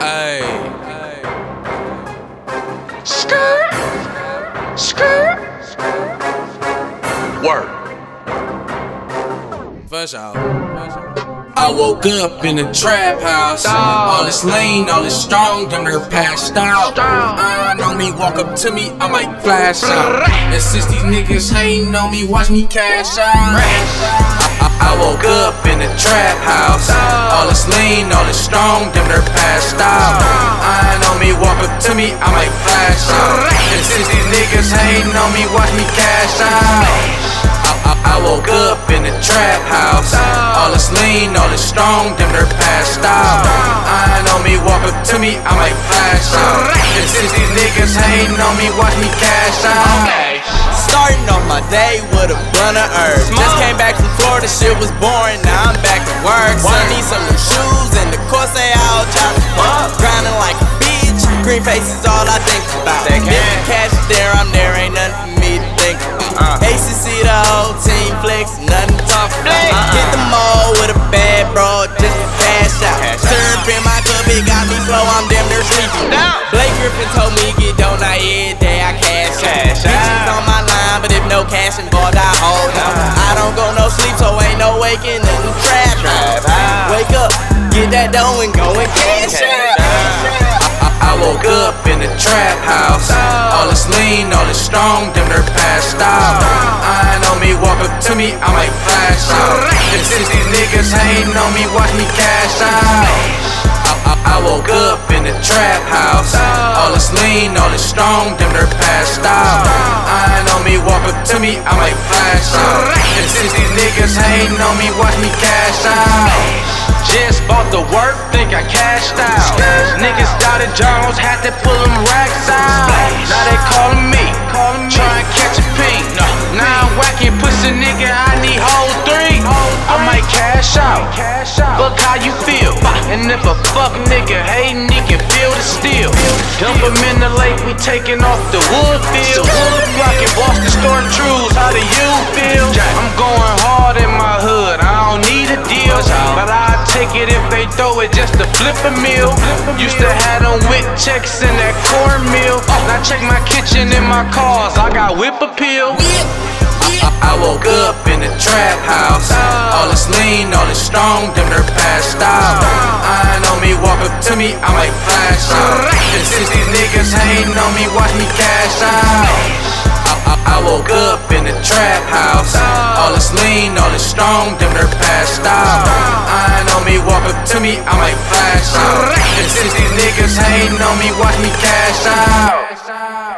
Hey. Skirt. Skirt. Work. For sure. I woke up in a trap house. All this lean, all this strong, them they're passed out. I ah, know me, walk up to me, I might flash out. And since these niggas hating on me, watch me cash out. I, I, I woke up in a trap house. All this lean, all this strong, them they're passed out. I know me, walk up to me, I might flash out. And since these niggas hating on me, watch me cash out. I, I, I woke up in a trap house. All this lean, all this strong, them they're passed out. I know me, walk up to me, I might flash out. And since these niggas hating on me, watch me cash out. Starting off my day with a blunt of herbs. Just came back from Florida, shit was boring. Now I'm back to work. Green face is all I think about. If the cash is there, I'm there. Ain't nothing for me to think about. Uh-uh. ACC the whole team flex, nothing to talk about. Hit the uh-uh. mall with a bad bro, just to cash out. Syrup in my cup, it got me slow. I'm damn near sleeping. Blake Griffin told me get now every day I cash out. Bitches on my line, but if no cash involved, I hold on. Uh-huh. I don't go no sleep, so ain't no waking in the trap house. Wake up, get that dough and go and cash out. Woke up in a trap house. All this lean, all this strong, them they're passed out. I know me, walk up to me, I might flash out. And since these niggas hating on me, watch me cash out. I, I, I woke up in a trap house. All this lean, all this strong, them they're passed out. I know me, walk up to me, I might flash out. And since these niggas hating on me, watch me cash out. Just bought the work, think I cashed out. Niggas doubted Jonez, had to pull them racks out. Now they calling me, try and catch a pink. Now I'm whacking pussy nigga, I need whole three. I might cash out, fuck how you feel. And if a fuck nigga hating, he can feel the steel. Dump him in the lake, we taking off the wood field. Rockin' Boston Store Trues, how do you feel? I'm going take it if they throw it just to flip a meal. Used to have them with checks in that cornmeal. Now check my kitchen and my cars, I got whip appeal. I, I woke up in a trap house. All this lean, all this strong, them they're passed out. I know me, walk up to me, I might flash out. And since these niggas hating on me, watch me cash out. I, I, woke up in a trap house. All this lean, all this strong, them they're passed out. Me, walk up to me, I might flash out. And since these niggas hating on me, watch me cash out.